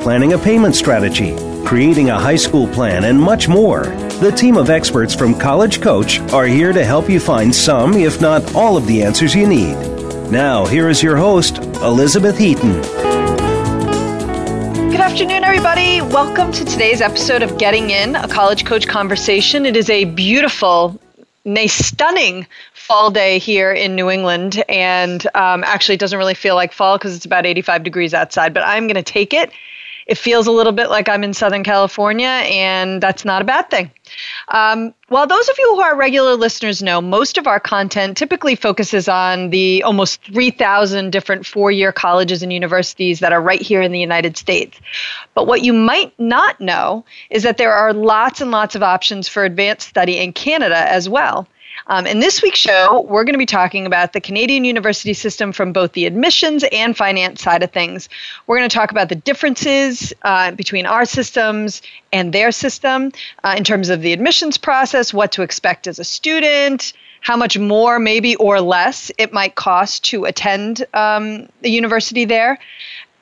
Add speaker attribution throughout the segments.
Speaker 1: planning a payment strategy, creating a high school plan, and much more. The team of experts from College Coach are here to help you find some, if not all, of the answers you need. Now, here is your host, Elizabeth Heaton.
Speaker 2: Good afternoon, everybody. Welcome to today's episode of Getting In, a college coach conversation. It is a beautiful, nay, stunning fall day here in New England, and um, actually, it doesn't really feel like fall because it's about 85 degrees outside, but I'm going to take it. It feels a little bit like I'm in Southern California, and that's not a bad thing. Um, while those of you who are regular listeners know, most of our content typically focuses on the almost 3,000 different four year colleges and universities that are right here in the United States. But what you might not know is that there are lots and lots of options for advanced study in Canada as well. Um, in this week's show, we're going to be talking about the Canadian university system from both the admissions and finance side of things. We're going to talk about the differences uh, between our systems and their system uh, in terms of the admissions process, what to expect as a student, how much more, maybe or less, it might cost to attend um, the university there.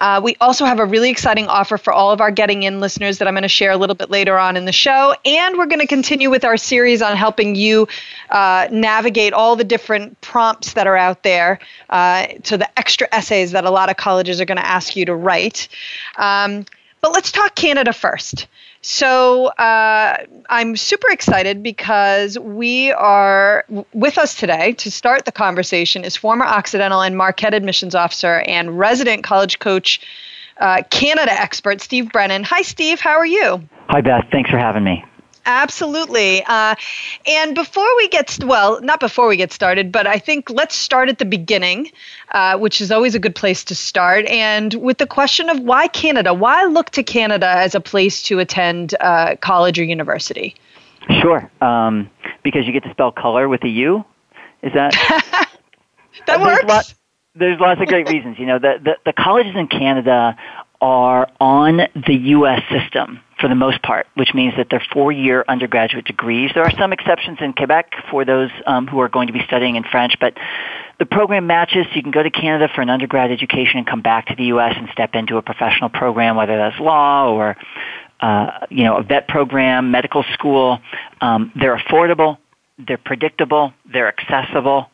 Speaker 2: Uh, we also have a really exciting offer for all of our Getting In listeners that I'm going to share a little bit later on in the show. And we're going to continue with our series on helping you uh, navigate all the different prompts that are out there uh, to the extra essays that a lot of colleges are going to ask you to write. Um, but let's talk Canada first. So uh, I'm super excited because we are with us today to start the conversation is former Occidental and Marquette admissions officer and resident college coach, uh, Canada expert Steve Brennan. Hi, Steve. How are you?
Speaker 3: Hi, Beth. Thanks for having me.
Speaker 2: Absolutely. Uh, and before we get, well, not before we get started, but I think let's start at the beginning, uh, which is always a good place to start. And with the question of why Canada? Why look to Canada as a place to attend uh, college or university?
Speaker 3: Sure. Um, because you get to spell color with a U. Is that?
Speaker 2: that works.
Speaker 3: There's, lot, there's lots of great reasons. You know, the, the, the colleges in Canada are on the U.S. system for the most part, which means that they're four-year undergraduate degrees. There are some exceptions in Quebec for those um, who are going to be studying in French, but the program matches. You can go to Canada for an undergrad education and come back to the U.S. and step into a professional program, whether that's law or uh, you know a vet program, medical school. Um, they're affordable, they're predictable, they're accessible.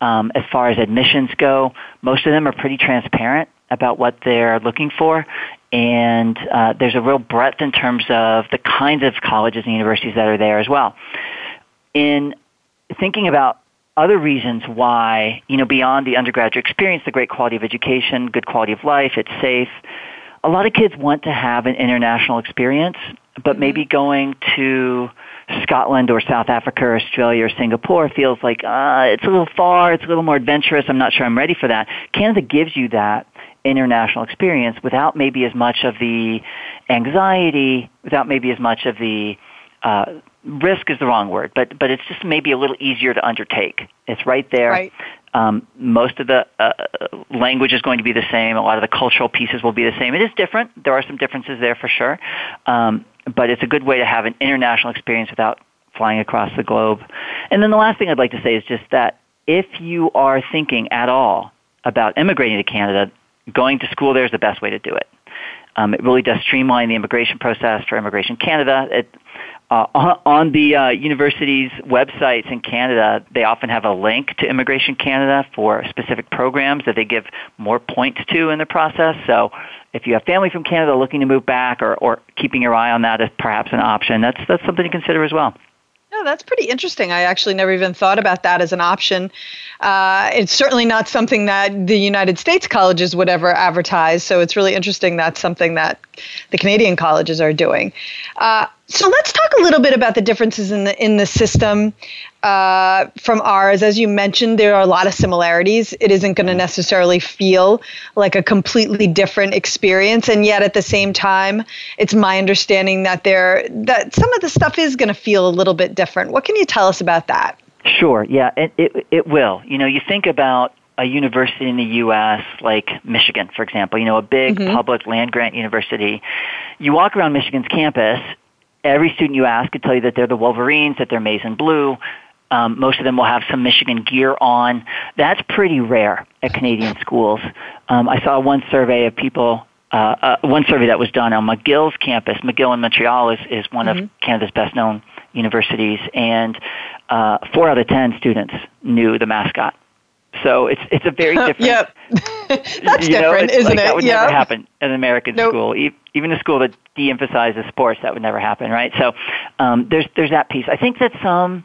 Speaker 3: Um, as far as admissions go, most of them are pretty transparent about what they're looking for, and uh, there's a real breadth in terms of the kinds of colleges and universities that are there as well. In thinking about other reasons why, you know, beyond the undergraduate experience, the great quality of education, good quality of life, it's safe, a lot of kids want to have an international experience, but mm-hmm. maybe going to Scotland or South Africa or Australia or Singapore feels like uh, it's a little far, it's a little more adventurous, I'm not sure I'm ready for that. Canada gives you that international experience without maybe as much of the anxiety, without maybe as much of the uh, risk is the wrong word, but but it's just maybe a little easier to undertake. It's right there.
Speaker 2: Right.
Speaker 3: Um, most of the uh, language is going to be the same. A lot of the cultural pieces will be the same. It is different. There are some differences there for sure, um, but it's a good way to have an international experience without flying across the globe. And then the last thing I'd like to say is just that if you are thinking at all about immigrating to Canada, going to school there is the best way to do it. Um, it really does streamline the immigration process for Immigration Canada. It, uh, on the uh, university's websites in Canada, they often have a link to Immigration Canada for specific programs that they give more points to in the process. So if you have family from Canada looking to move back or, or keeping your eye on that as perhaps an option, that's, that's something to consider as well.
Speaker 2: No, that's pretty interesting. I actually never even thought about that as an option. Uh, it's certainly not something that the United States colleges would ever advertise. So it's really interesting that's something that the Canadian colleges are doing. Uh, so let's talk a little bit about the differences in the in the system uh, from ours. As you mentioned, there are a lot of similarities. It isn't going to necessarily feel like a completely different experience, and yet at the same time, it's my understanding that there that some of the stuff is going to feel a little bit different. What can you tell us about that?
Speaker 3: Sure. Yeah, it it, it will. You know, you think about a university in the U.S. like Michigan, for example, you know, a big mm-hmm. public land grant university. You walk around Michigan's campus every student you ask could tell you that they're the Wolverines, that they're maize and blue. Um, most of them will have some Michigan gear on. That's pretty rare at Canadian schools. Um, I saw one survey of people, uh, uh, one survey that was done on McGill's campus. McGill in Montreal is, is one mm-hmm. of Canada's best known universities, and uh, four out of ten students knew the mascot. So it's it's a very different.
Speaker 2: yep, that's
Speaker 3: you
Speaker 2: know, different, isn't
Speaker 3: like
Speaker 2: it?
Speaker 3: That would
Speaker 2: yep.
Speaker 3: never happen in an American
Speaker 2: nope.
Speaker 3: school. Even a school that de-emphasizes sports, that would never happen, right? So um, there's there's that piece. I think that some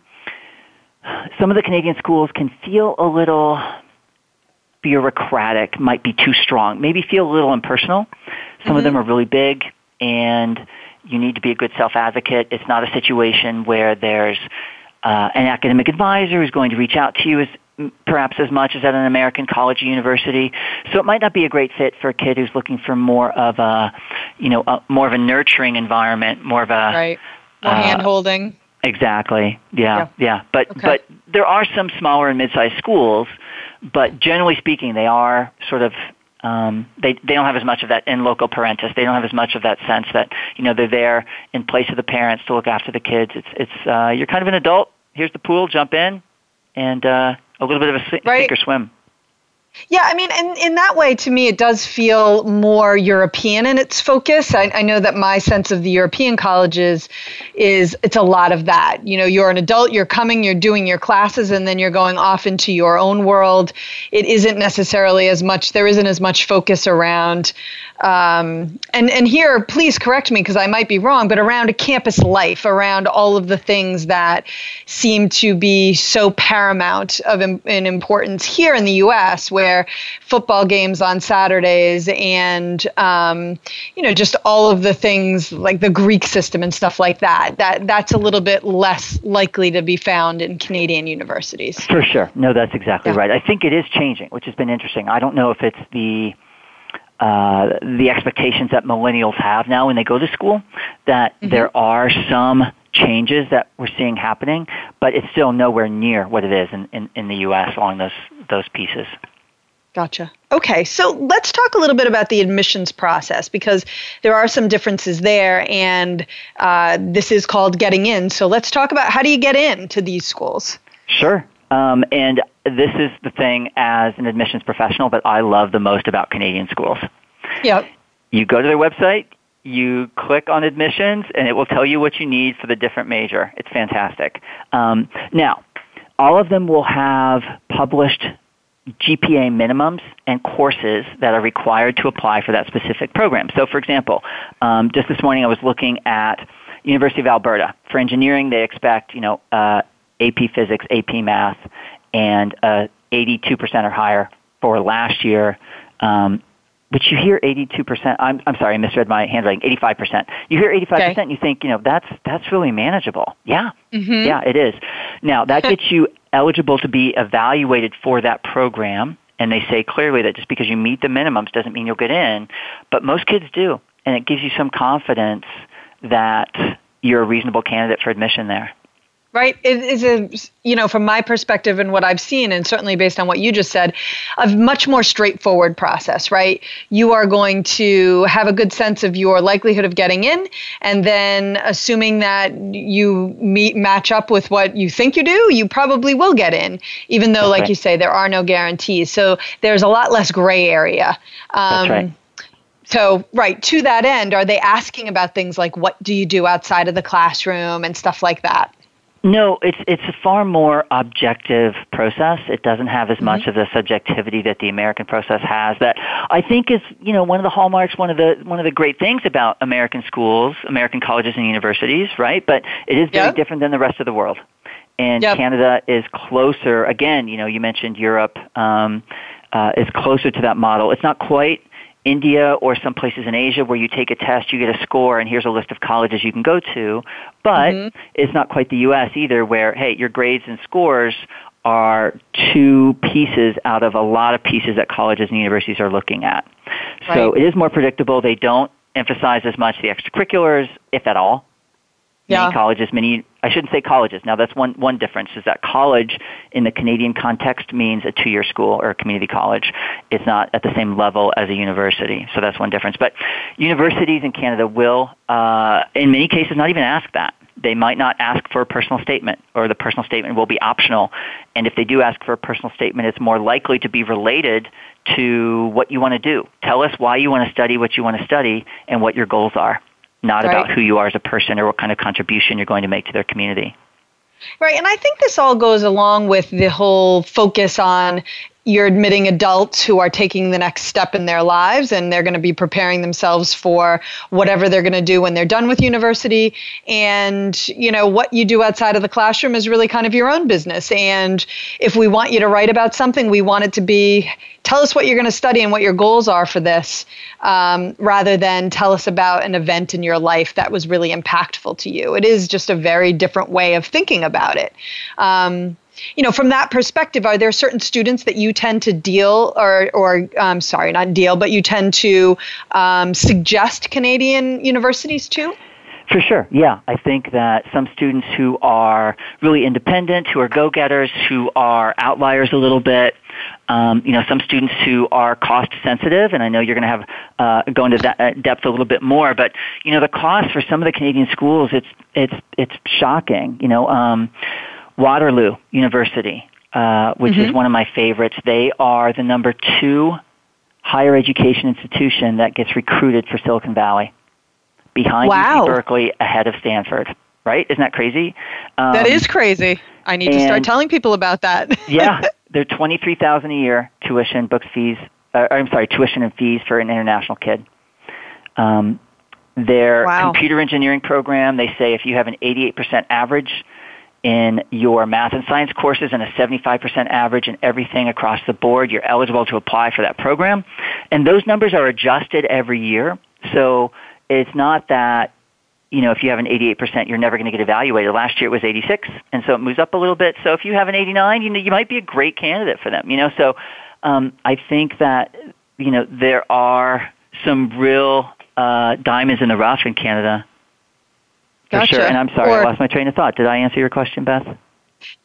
Speaker 3: some of the Canadian schools can feel a little bureaucratic, might be too strong, maybe feel a little impersonal. Some mm-hmm. of them are really big, and you need to be a good self advocate. It's not a situation where there's uh, an academic advisor who's going to reach out to you as perhaps as much as at an American college or university. So it might not be a great fit for a kid who's looking for more of a, you know, a, more of a nurturing environment, more of a
Speaker 2: right, more uh, hand holding.
Speaker 3: Exactly. Yeah, yeah. yeah. But
Speaker 2: okay.
Speaker 3: but there are some smaller and mid-sized schools, but generally speaking, they are sort of um, they they don't have as much of that in loco parentis. They don't have as much of that sense that you know they're there in place of the parents to look after the kids. It's it's uh, you're kind of an adult. Here's the pool. Jump in, and uh, a little bit of a sink,
Speaker 2: right.
Speaker 3: sink or swim.
Speaker 2: Yeah, I mean, in, in that way, to me, it does feel more European in its focus. I, I, know that my sense of the European colleges is it's a lot of that. You know, you're an adult, you're coming, you're doing your classes, and then you're going off into your own world. It isn't necessarily as much, there isn't as much focus around um, and and here, please correct me because I might be wrong, but around a campus life, around all of the things that seem to be so paramount of in, in importance here in the U.S., where football games on Saturdays and um, you know just all of the things like the Greek system and stuff like that. That that's a little bit less likely to be found in Canadian universities.
Speaker 3: For sure, no, that's exactly yeah. right. I think it is changing, which has been interesting. I don't know if it's the uh, the expectations that millennials have now when they go to school, that mm-hmm. there are some changes that we're seeing happening, but it's still nowhere near what it is in, in, in the U.S. along those, those pieces.
Speaker 2: Gotcha. Okay, so let's talk a little bit about the admissions process because there are some differences there, and uh, this is called getting in. So let's talk about how do you get in to these schools?
Speaker 3: Sure. Um, and this is the thing as an admissions professional that I love the most about Canadian schools.
Speaker 2: Yep.
Speaker 3: You go to their website, you click on admissions, and it will tell you what you need for the different major. It's fantastic. Um, now, all of them will have published GPA minimums and courses that are required to apply for that specific program. So, for example, um, just this morning I was looking at University of Alberta. For engineering, they expect you know uh, AP Physics, AP Math, and uh, 82% or higher for last year. Um, but you hear 82%, I'm, I'm sorry, I misread my handwriting, 85%. You hear 85% okay. and you think, you know, that's, that's really manageable. Yeah,
Speaker 2: mm-hmm.
Speaker 3: yeah, it is. Now, that gets you eligible to be evaluated for that program. And they say clearly that just because you meet the minimums doesn't mean you'll get in. But most kids do. And it gives you some confidence that you're a reasonable candidate for admission there
Speaker 2: right it is a you know from my perspective and what i've seen and certainly based on what you just said a much more straightforward process right you are going to have a good sense of your likelihood of getting in and then assuming that you meet match up with what you think you do you probably will get in even though
Speaker 3: That's
Speaker 2: like
Speaker 3: right.
Speaker 2: you say there are no guarantees so there's a lot less gray area
Speaker 3: um, That's right.
Speaker 2: So, right, to that end, are they asking about things like what do you do outside of the classroom and stuff like that?
Speaker 3: No, it's it's a far more objective process. It doesn't have as much
Speaker 2: Mm-hmm.
Speaker 3: of the subjectivity that the American process has. That I think is you know one of the hallmarks, one of the one of the great things about American schools, American colleges and universities, right? But it is very
Speaker 2: Yep.
Speaker 3: different than the rest of the world. And
Speaker 2: Yep.
Speaker 3: Canada is closer. Again, you know, you mentioned Europe um, uh, is closer to that model. It's not quite India or some places in Asia where you take a test, you get a score, and here's a list of colleges you can go to. But
Speaker 2: Mm-hmm.
Speaker 3: it's not quite the U.S. either, where hey, your grades and scores are two pieces out of a lot of pieces that colleges and universities are looking at. So it is more predictable. They don't emphasize as much the extracurriculars, if at all.
Speaker 2: Yeah.
Speaker 3: Many colleges, many I shouldn't say colleges. Now that's one one difference is that college in the Canadian context means a two year school or a community college. It's not at the same level as a university. So that's one difference. But universities in Canada will uh, in many cases not even ask that. They might not ask for a personal statement or the personal statement will be optional. And if they do ask for a personal statement, it's more likely to be related to what you want to do. Tell us why you want to study what you want to study and what your goals are not
Speaker 2: Right.
Speaker 3: about who you are as a person or what kind of contribution you're going to make to their community.
Speaker 2: Right. And I think this all goes along with the whole focus on you're admitting adults who are taking the next step in their lives and they're going to be preparing themselves for whatever they're going to do when they're done with university. And you know what you do outside of the classroom is really kind of your own business. And if we want you to write about something we want it to be tell us what you're going to study and what your goals are for this um, rather than tell us about an event in your life that was really impactful to you. It is just a very different way of thinking about it. Um, you know, from that perspective, are there certain students that you tend to deal or, or um, sorry, not deal, but you tend to um, suggest Canadian universities to?
Speaker 3: For sure, yeah. I think that some students who are really independent, who are go-getters, who are outliers a little bit, um, you know, some students who are cost sensitive, and I know you're going to have uh, go into that uh, depth a little bit more. But you know, the cost for some of the Canadian schools, it's it's it's shocking. You know, um, Waterloo University, uh, which is one of my favorites. They are the number two higher education institution that gets recruited for Silicon Valley, behind
Speaker 2: Wow.
Speaker 3: UC Berkeley, ahead of Stanford. Right? Isn't that crazy? Um,
Speaker 2: that is crazy. I need to start telling people about that.
Speaker 3: yeah, they're twenty three thousand a year tuition, books, fees. Uh, I'm sorry, tuition and fees for an international kid. Um, their
Speaker 2: Wow.
Speaker 3: computer engineering program, they say if you have an 88% average in your math and science courses and a 75% average in everything across the board, you're eligible to apply for that program. And those numbers are adjusted every year. So it's not that you know, if you have an 88%, you're never going to get evaluated. Last year it was 86, and so it moves up a little bit. So if you have an 89, you know, you might be a great candidate for them. You know, so um, I think that you know there are some real uh, diamonds in the rough in Canada for
Speaker 2: Gotcha.
Speaker 3: sure. And I'm sorry,
Speaker 2: Or-
Speaker 3: I lost my train of thought. Did I answer your question, Beth?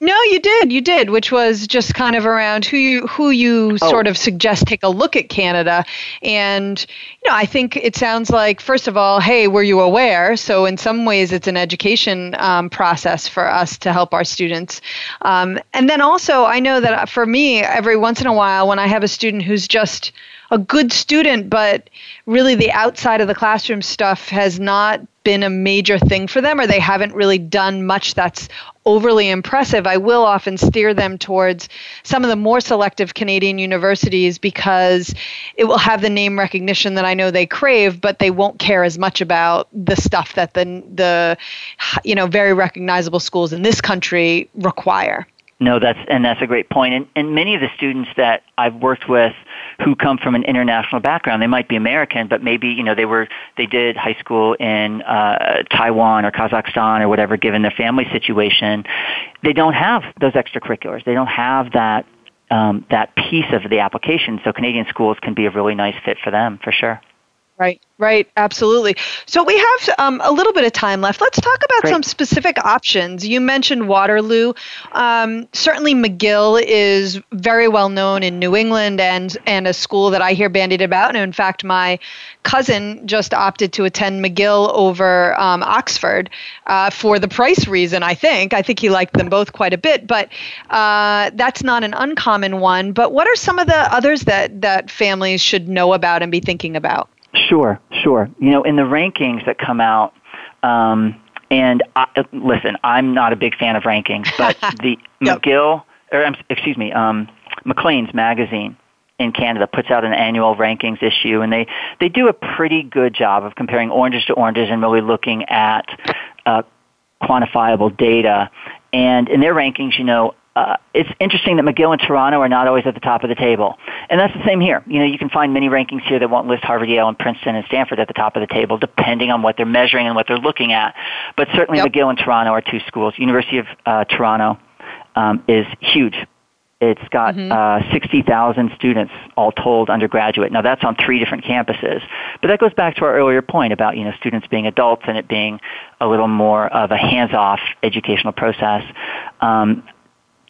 Speaker 2: No, you did. You did, which was just kind of around who you who you
Speaker 3: Oh.
Speaker 2: sort of suggest take a look at Canada. And you know, I think it sounds like first of all, hey, were you aware? So in some ways, it's an education um, process for us to help our students. Um, and then also, I know that for me, every once in a while, when I have a student who's just a good student, but really the outside of the classroom stuff has not been a major thing for them, or they haven't really done much that's overly impressive, I will often steer them towards some of the more selective Canadian universities because it will have the name recognition that I know they crave, but they won't care as much about the stuff that the the you know very recognizable schools in this country require.
Speaker 3: No, that's and that's a great point. And and many of the students that I've worked with who come from an international background, they might be American, but maybe you know they were they did high school in uh, Taiwan or Kazakhstan or whatever, given their family situation. They don't have those extracurriculars. They don't have that um, that piece of the application. So Canadian schools can be a really nice fit for them, for sure.
Speaker 2: Right, right, absolutely. So we have um, a little bit of time left. Let's talk about
Speaker 3: Great.
Speaker 2: some specific options. You mentioned Waterloo. Um, certainly, McGill is very well known in New England and and a school that I hear bandied about. And in fact, my cousin just opted to attend McGill over um, Oxford uh, for the price reason. I think. I think he liked them both quite a bit, but uh, that's not an uncommon one. But what are some of the others that that families should know about and be thinking about?
Speaker 3: Sure, sure. You know, in the rankings that come out um, and I, listen, I'm not a big fan of rankings, but the yep. McGill, or excuse me, um, Maclean's magazine in Canada puts out an annual rankings issue, and they they do a pretty good job of comparing oranges to oranges and really looking at uh, quantifiable data. And in their rankings, you know, uh, it's interesting that McGill and Toronto are not always at the top of the table. And that's the same here. You know, you can find many rankings here that won't list Harvard, Yale, and Princeton and Stanford at the top of the table, depending on what they're measuring and what they're looking at. But certainly yep. McGill and Toronto are two schools. University of uh, Toronto um, is huge. It's got mm-hmm. uh, 60,000 students all told undergraduate. Now that's on three different campuses. But that goes back to our earlier point about, you know, students being adults and it being a little more of a hands-off educational process. Um,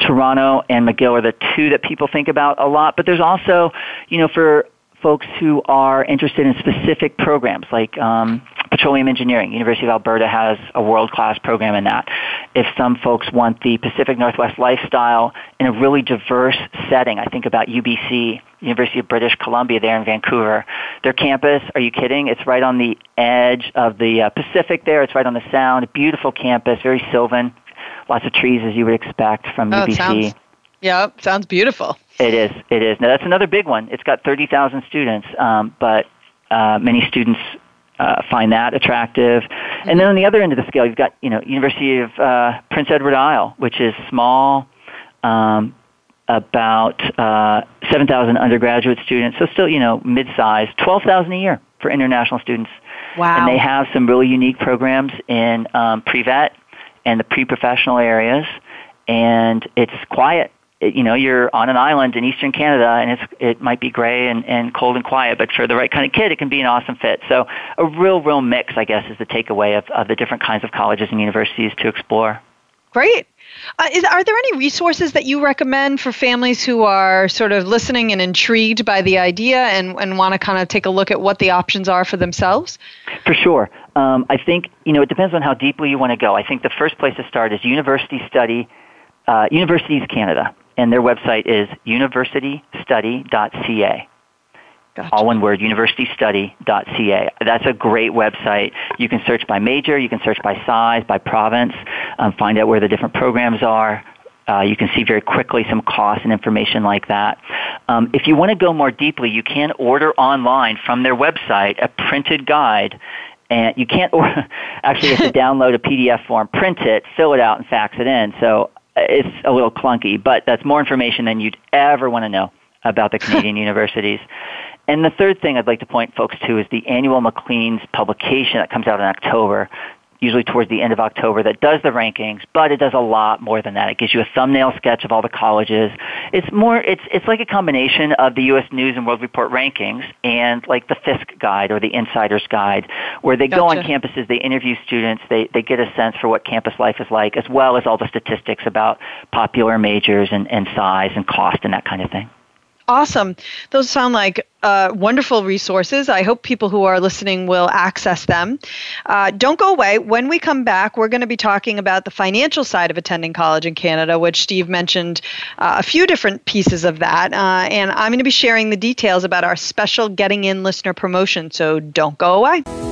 Speaker 3: Toronto and McGill are the two that people think about a lot, but there's also, you know, for folks who are interested in specific programs like um, petroleum engineering. University of Alberta has a world-class program in that. If some folks want the Pacific Northwest lifestyle in a really diverse setting, I think about UBC, University of British Columbia there in Vancouver. Their campus, are you kidding? It's right on the edge of the uh, Pacific there. It's right on the Sound. Beautiful campus, very sylvan, lots of trees as you would expect from oh, UBC.
Speaker 2: Sounds, yeah, sounds beautiful.
Speaker 3: It is. It is. Now that's another big one. It's got 30,000 students, um, but uh, many students uh, find that attractive. Mm-hmm. And then on the other end of the scale, you've got you know University of uh, Prince Edward Isle, which is small, um, about uh, 7,000 undergraduate students, so still you know mid-sized, 12,000 a year for international students.
Speaker 2: Wow!
Speaker 3: And they have some really unique programs in um, pre-vet and the pre-professional areas, and it's quiet. It, you know, you're on an island in eastern Canada, and it's it might be gray and, and cold and quiet, but for the right kind of kid, it can be an awesome fit. So, a real, real mix, I guess, is the takeaway of, of the different kinds of colleges and universities to explore.
Speaker 2: Great. Uh, is, are there any resources that you recommend for families who are sort of listening and intrigued by the idea and, and want to kind of take a look at what the options are for themselves?
Speaker 3: For sure. Um, I think, you know, it depends on how deeply you want to go. I think the first place to start is University Study, uh, Universities Canada, and their website is universitystudy.ca. Gotcha. All one word, universitystudy.ca. That's a great website. You can search by major, you can search by size, by province, um, find out where the different programs are. Uh, you can see very quickly some costs and information like that. Um, if you want to go more deeply, you can order online from their website a printed guide and you can't order, actually you have to download a PDF form, print it, fill it out, and fax it in. So uh, it's a little clunky, but that's more information than you'd ever want to know about the Canadian universities. And the third thing I'd like to point folks to is the annual Maclean's publication that comes out in October, usually towards the end of October, that does the rankings, but it does a lot more than that. It gives you a thumbnail sketch of all the colleges. It's more, it's, it's like a combination of the U.S. News and World Report rankings and like the Fiske Guide or the Insider's Guide, where they gotcha. go on campuses, they interview students, they, they get a sense for what campus life is like, as well as all the statistics about popular majors and, and size and cost and that kind of thing.
Speaker 2: Awesome. Those sound like uh, wonderful resources. I hope people who are listening will access them. Uh, don't go away. When we come back, we're going to be talking about the financial side of attending college in Canada, which Steve mentioned uh, a few different pieces of that. Uh, and I'm going to be sharing the details about our special Getting In listener promotion. So don't go away.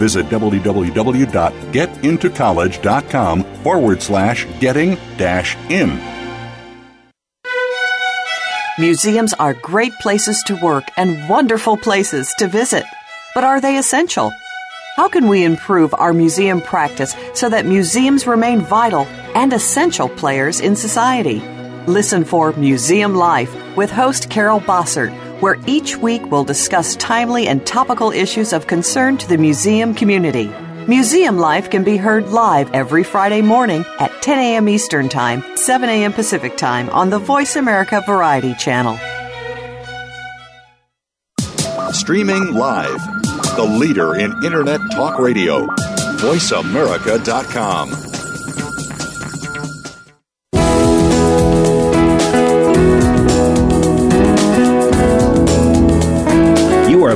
Speaker 4: Visit www.getintocollege.com forward slash getting dash in.
Speaker 5: Museums are great places to work and wonderful places to visit. But are they essential? How can we improve our museum practice so that museums remain vital and essential players in society? Listen for Museum Life with host Carol Bossert, where each week we'll discuss timely and topical issues of concern to the museum community. Museum Life can be heard live every Friday morning at 10 a.m. Eastern Time, 7 a.m. Pacific Time on the Voice America Variety Channel.
Speaker 4: Streaming live, the leader in Internet talk radio, voiceamerica.com.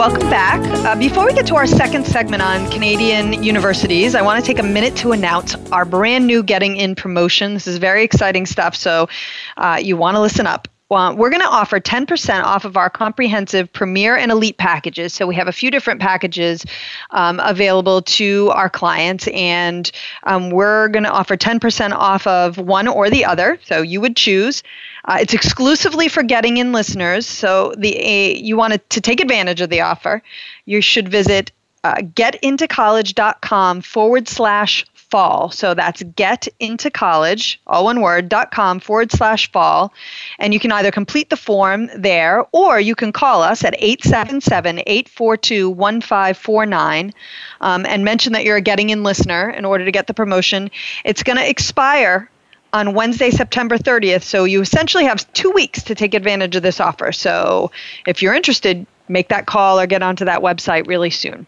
Speaker 2: welcome back. Uh, before we get to our second segment on Canadian universities, I want to take a minute to announce our brand new Getting In promotion. This is very exciting stuff, so uh, you want to listen up. Well, we're going to offer 10% off of our comprehensive Premier and Elite packages. So we have a few different packages um, available to our clients, and um, we're going to offer 10% off of one or the other. So you would choose. Uh, it's exclusively for getting in listeners. So the uh, you wanted to take advantage of the offer, you should visit uh, getintocollege.com forward slash fall. So that's getintocollege, all one word, dot com forward slash fall. And you can either complete the form there or you can call us at 877 842 1549 um, and mention that you're a Getting In listener in order to get the promotion. It's going to expire on Wednesday, September 30th. So you essentially have two weeks to take advantage of this offer. So if you're interested, make that call or get onto that website really soon.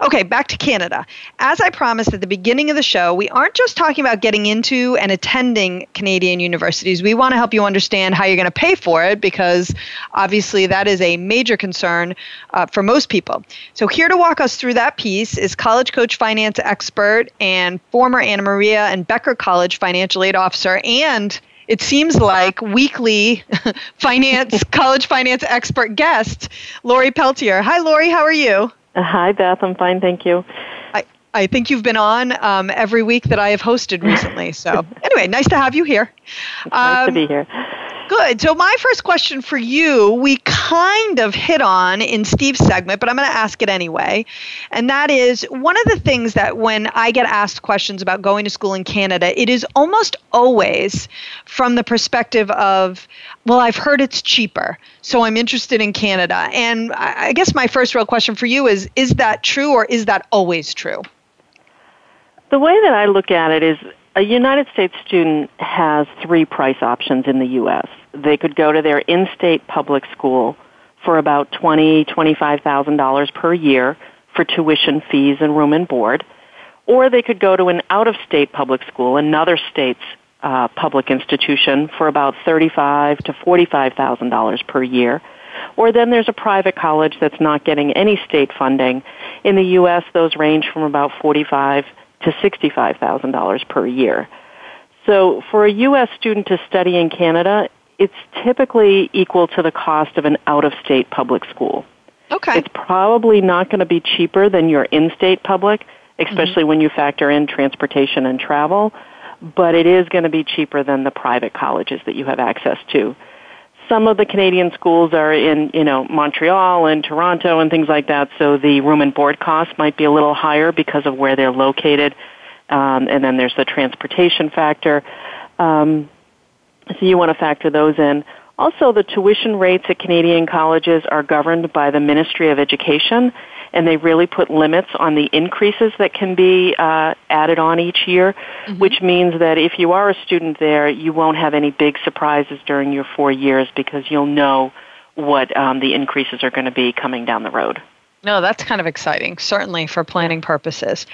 Speaker 2: Okay, back to Canada. As I promised at the beginning of the show, we aren't just talking about getting into and attending Canadian universities. We want to help you understand how you're going to pay for it because obviously that is a major concern uh, for most people. So, here to walk us through that piece is college coach finance expert and former Anna Maria and Becker College financial aid officer and it seems like weekly finance college finance expert guest Lori Peltier. Hi Lori, how are you?
Speaker 6: Hi, Beth. I'm fine, thank you.
Speaker 2: I, I think you've been on um, every week that I have hosted recently. So, anyway, nice to have you here.
Speaker 6: Um, nice to be um, here.
Speaker 2: Good. So, my first question for you, we kind of hit on in Steve's segment, but I'm going to ask it anyway. And that is one of the things that when I get asked questions about going to school in Canada, it is almost always from the perspective of, well, I've heard it's cheaper, so I'm interested in Canada. And I guess my first real question for you is is that true or is that always true?
Speaker 6: The way that I look at it is a United States student has three price options in the U.S. They could go to their in-state public school for about twenty, twenty-five thousand dollars per year for tuition fees and room and board, or they could go to an out-of-state public school, another state's uh, public institution, for about thirty-five to forty-five thousand dollars per year. Or then there's a private college that's not getting any state funding. In the U.S., those range from about forty-five to $65,000 per year. So for a U.S. student to study in Canada, it's typically equal to the cost of an out-of-state public school.
Speaker 2: Okay.
Speaker 6: It's probably not going to be cheaper than your in-state public, especially mm-hmm. when you factor in transportation and travel, but it is going to be cheaper than the private colleges that you have access to some of the Canadian schools are in, you know, Montreal and Toronto and things like that, so the room and board costs might be a little higher because of where they're located. Um, and then there's the transportation factor. Um, so you want to factor those in. Also, the tuition rates at Canadian colleges are governed by the Ministry of Education, and they really put limits on the increases that can be uh, added on each year, mm-hmm. which means that if you are a student there, you won't have any big surprises during your four years because you'll know what um, the increases are going to be coming down the road.
Speaker 2: No, that's kind of exciting, certainly for planning purposes.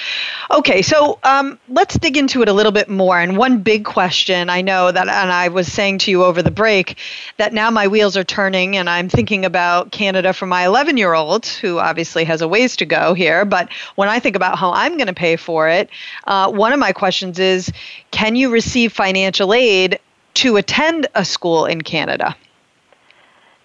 Speaker 2: Okay, so um, let's dig into it a little bit more. And one big question I know that, and I was saying to you over the break, that now my wheels are turning and I'm thinking about Canada for my 11 year old, who obviously has a ways to go here. But when I think about how I'm going to pay for it, uh, one of my questions is can you receive financial aid to attend a school in Canada?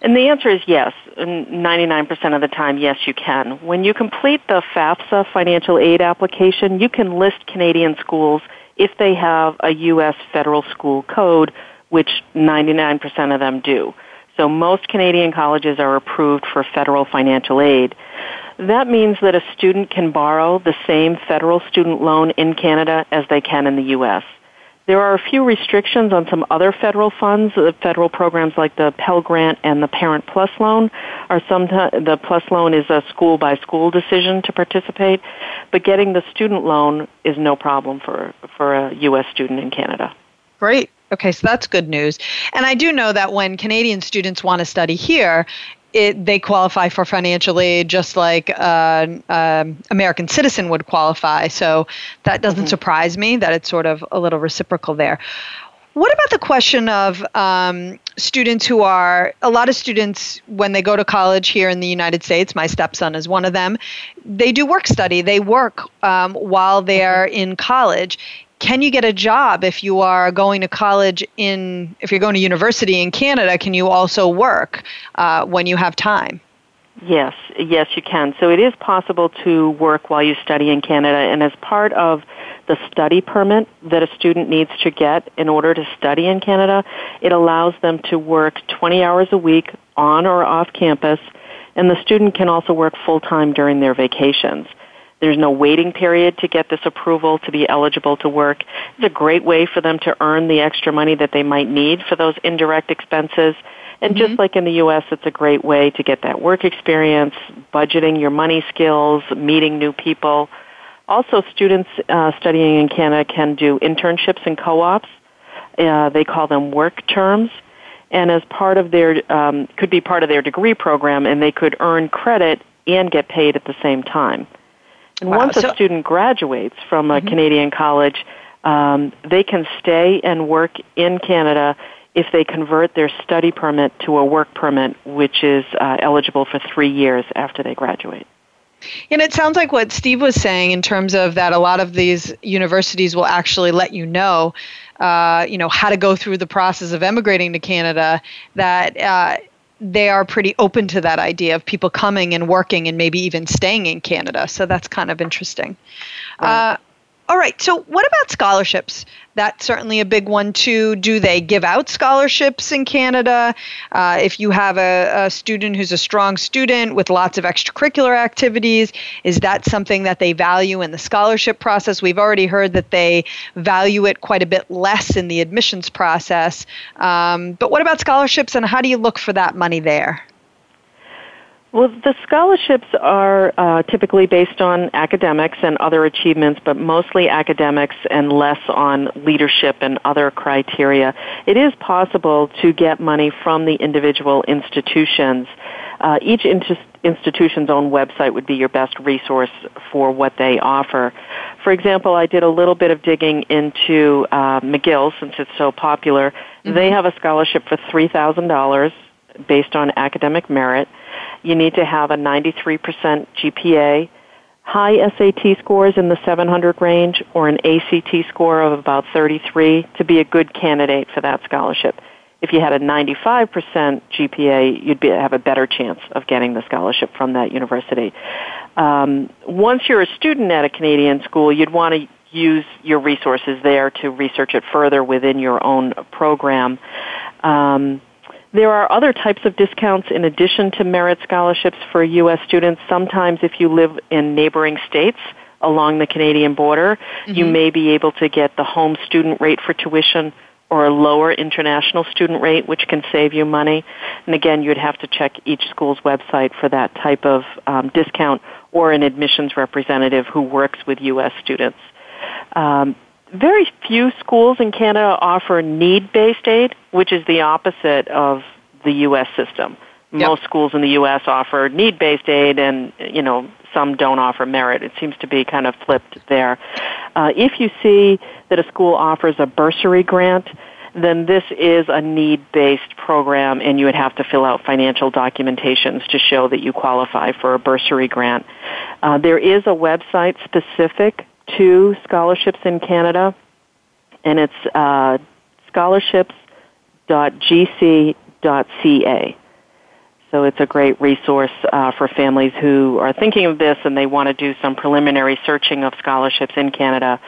Speaker 6: And the answer is yes. 99% of the time, yes, you can. When you complete the FAFSA financial aid application, you can list Canadian schools if they have a U.S. federal school code, which 99% of them do. So most Canadian colleges are approved for federal financial aid. That means that a student can borrow the same federal student loan in Canada as they can in the U.S. There are a few restrictions on some other federal funds. The federal programs like the Pell Grant and the Parent Plus loan are sometimes the Plus loan is a school by school decision to participate, but getting the student loan is no problem for for a U.S. student in Canada.
Speaker 2: Great. Okay, so that's good news. And I do know that when Canadian students want to study here, it, they qualify for financial aid just like an uh, um, American citizen would qualify. So that doesn't mm-hmm. surprise me that it's sort of a little reciprocal there. What about the question of um, students who are, a lot of students, when they go to college here in the United States, my stepson is one of them, they do work study. They work um, while they're mm-hmm. in college can you get a job if you are going to college in if you're going to university in canada can you also work uh, when you have time?
Speaker 6: Yes yes you can. So it is possible to work while you study in canada and as part of the study permit that a student needs to get in order to study in canada it allows them to work 20 hours a week on or off campus and the student can also work full time during their vacations there's no waiting period to get this approval to be eligible to work. It's a great way for them to earn the extra money that they might need for those indirect expenses. And mm-hmm. just like in the U.S., it's a great way to get that work experience, budgeting your money skills, meeting new people. Also, students uh, studying in Canada can do internships and co-ops. Uh, they call them work terms and as part of their um, could be part of their degree program and they could earn credit and get paid at the same time and wow. once so, a student graduates from a mm-hmm. Canadian college, um, they can stay and work in Canada if they convert their study permit to a work permit, which is uh, eligible for three years after they graduate.
Speaker 2: And it sounds like what Steve was saying in terms of that a lot of these universities will actually let you know, uh, you know, how to go through the process of emigrating to Canada. That uh, they are pretty open to that idea of people coming and working and maybe even staying in Canada. So that's kind of interesting. Right. Uh, all right. So, what about scholarships? That's certainly a big one too. Do they give out scholarships in Canada? Uh, if you have a, a, student who's a strong student with lots of extracurricular activities, is that something that they value in the scholarship process? We've already heard that they value it quite a bit less in the admissions process. Um, but what about scholarships, and how do you look for that money there?
Speaker 6: Well, the scholarships are uh, typically based on academics and other achievements, but mostly academics and less on leadership and other criteria. It is possible to get money from the individual institutions. Uh, each institution's own website would be your best resource for what they offer. For example, I did a little bit of digging into uh, McGill since it's so popular. Mm-hmm. They have a scholarship for $3,000 based on academic merit. You need to have a 93% GPA, high SAT scores in the 700 range, or an ACT score of about 33 to be a good candidate for that scholarship. If you had a 95% GPA, you'd be, have a better chance of getting the scholarship from that university. Um, once you're a student at a Canadian school, you'd want to use your resources there to research it further within your own program. Um, there are other types of discounts in addition to merit scholarships for U.S. students. Sometimes if you live in neighboring states along the Canadian border, mm-hmm. you may be able to get the home student rate for tuition or a lower international student rate, which can save you money. And again, you'd have to check each school's website for that type of um, discount or an admissions representative who works with U.S. students. Um, very few schools in Canada offer need-based aid, which is the opposite of the U.S. system. Yep. Most schools in the U.S. offer need-based aid, and you know some don't offer merit. It seems to be kind of flipped there. Uh, if you see that a school offers a bursary grant, then this is a need-based program and you would have to fill out financial documentations to show that you qualify for a bursary grant. Uh, there is a website specific to scholarships in Canada and it's uh, scholarships.gc.ca. So it's a great resource uh, for families who are thinking of this and they want to do some preliminary searching of scholarships in Canada.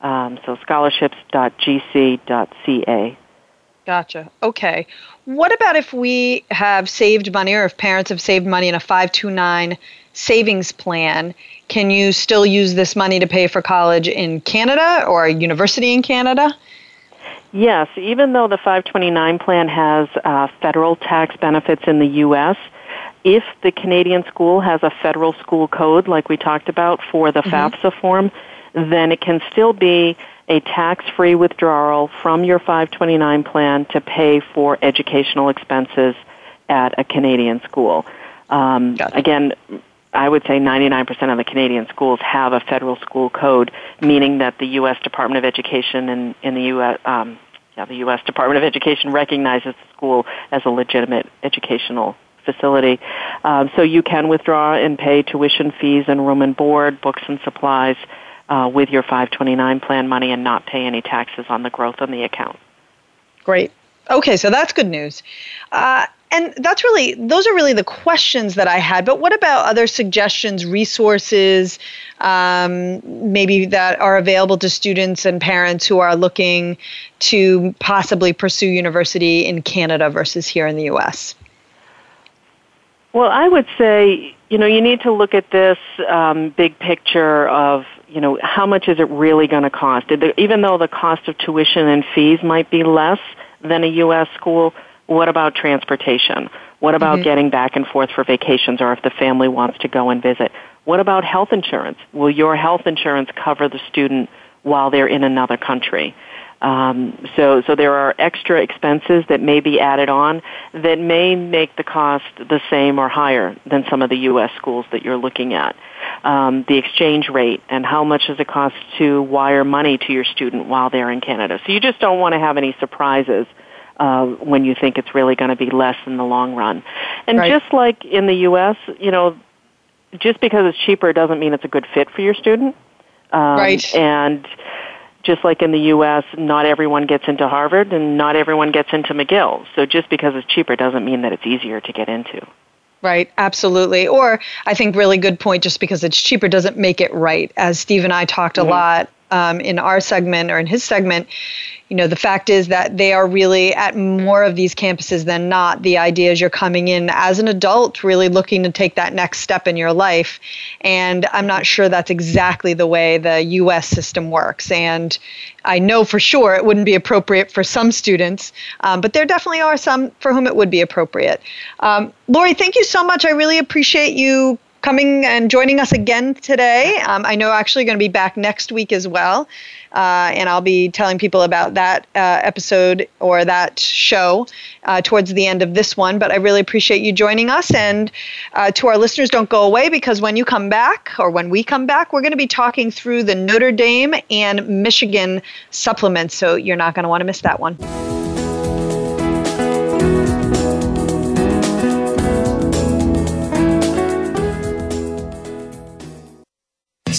Speaker 6: Um, so scholarships.gc.ca.
Speaker 2: Gotcha. Okay. What about if we have saved money or if parents have saved money in a 529 savings plan? Can you still use this money to pay for college in Canada or a university in Canada?
Speaker 6: Yes, even though the 529 plan has uh, federal tax benefits in the U.S., if the Canadian school has a federal school code, like we talked about for the mm-hmm. FAFSA form, then it can still be a tax-free withdrawal from your 529 plan to pay for educational expenses at a Canadian school. Um, again, I would say 99% of the Canadian schools have a federal school code, meaning that the U.S. Department of Education and in the U.S. Um, yeah, the U.S. Department of Education recognizes the school as a legitimate educational facility. Um, so you can withdraw and pay tuition fees and room and board, books and supplies uh, with your 529 plan money and not pay any taxes on the growth on the account.
Speaker 2: Great. Okay, so that's good news. Uh, and that's really those are really the questions that I had. But what about other suggestions, resources, um, maybe that are available to students and parents who are looking to possibly pursue university in Canada versus here in the U.S.
Speaker 6: Well, I would say you know you need to look at this um, big picture of you know how much is it really going to cost. Even though the cost of tuition and fees might be less than a U.S. school what about transportation? What about mm-hmm. getting back and forth for vacations or if the family wants to go and visit? What about health insurance? Will your health insurance cover the student while they're in another country? Um, so, so there are extra expenses that may be added on that may make the cost the same or higher than some of the U.S. schools that you're looking at. Um, the exchange rate and how much does it cost to wire money to your student while they're in Canada. So you just don't want to have any surprises uh, when you think it's really going to be less in the long run. And right. just like in the U.S., you know, just because it's cheaper doesn't mean it's a good fit for your student.
Speaker 2: Um, right.
Speaker 6: And just like in the U.S., not everyone gets into Harvard and not everyone gets into McGill. So just because it's cheaper doesn't mean that it's easier to get into.
Speaker 2: Right, absolutely. Or I think really good point. Just because it's cheaper doesn't make it right. As Steve and I talked mm-hmm. a lot um, in our segment or in his segment, you know, the fact is that they are really at more of these campuses than not. The idea is you're coming in as an adult, really looking to take that next step in your life. And I'm not sure that's exactly the way the US system works. And I know for sure it wouldn't be appropriate for some students, um, but there definitely are some for whom it would be appropriate. Um, Lori, thank you so much. I really appreciate you coming and joining us again today. Um, I know actually going to be back next week as well. Uh, and I'll be telling people about that uh, episode or that show uh, towards the end of this one. But I really appreciate you joining us. And uh, to our listeners, don't go away because when you come back, or when we come back, we're going to be talking through the Notre Dame and Michigan supplements. So you're not going to want to miss that one.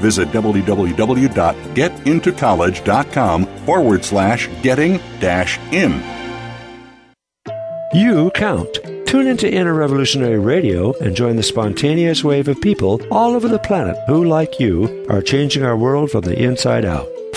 Speaker 4: Visit www.getintocollege.com forward slash getting dash in.
Speaker 7: You count. Tune into Inner Revolutionary Radio and join the spontaneous wave of people all over the planet who, like you, are changing our world from the inside out.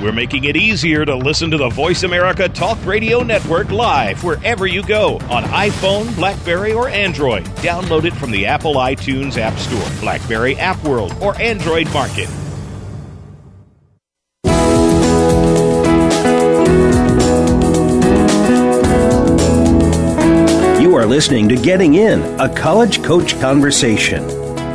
Speaker 8: We're making it easier to listen to the Voice America Talk Radio Network live wherever you go on iPhone, Blackberry, or Android. Download it from the Apple iTunes App Store, Blackberry App World, or Android Market.
Speaker 1: You are listening to Getting In, a college coach conversation.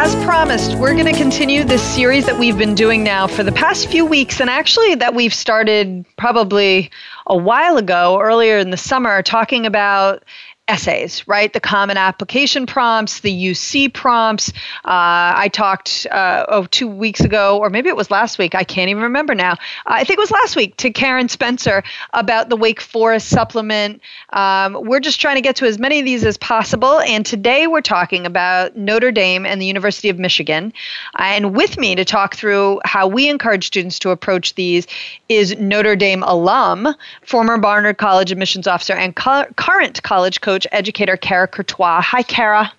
Speaker 2: as promised, we're going to continue this series that we've been doing now for the past few weeks, and actually that we've started probably a while ago, earlier in the summer, talking about essays, right? The common application prompts, the UC prompts. Uh, I talked uh, oh two weeks ago, or maybe it was last week. I can't even remember now. I think it was last week to Karen Spencer about the Wake Forest supplement. Um, we're just trying to get to as many of these as possible, and today we're talking about Notre Dame and the University of Michigan. And with me to talk through how we encourage students to approach these is Notre Dame alum, former Barnard College admissions officer, and co- current college coach coach educator Kara Courtois. Hi, Kara.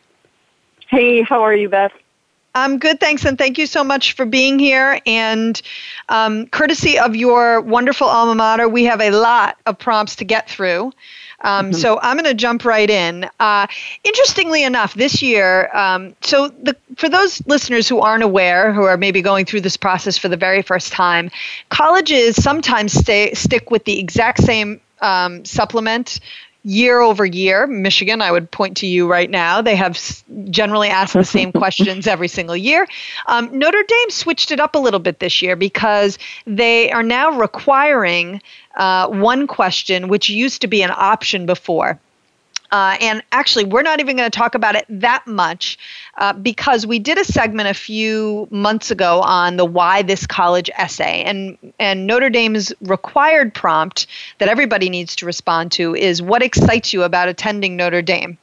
Speaker 9: Hey, how are you, Beth?
Speaker 2: I'm good, thanks, and thank you so much for being here. And um, courtesy of your wonderful alma mater, we have a lot of prompts to get through. Um, mm-hmm. So I'm going to jump right in. Uh, interestingly enough, this year, um, so the, for those listeners who aren't aware, who are maybe going through this process for the very first time, colleges sometimes stay, stick with the exact same um, supplement year over year. Michigan, I would point to you right now. They have generally asked the same questions every single year. Um, Notre Dame switched it up a little bit this year because they are now requiring uh, one question, which used to be an option before. Uh, and actually, we're not even going to talk about it that much uh, because we did a segment a few months ago on the why this college essay. And, and Notre Dame's required prompt that everybody needs to respond to is what excites you about attending Notre Dame?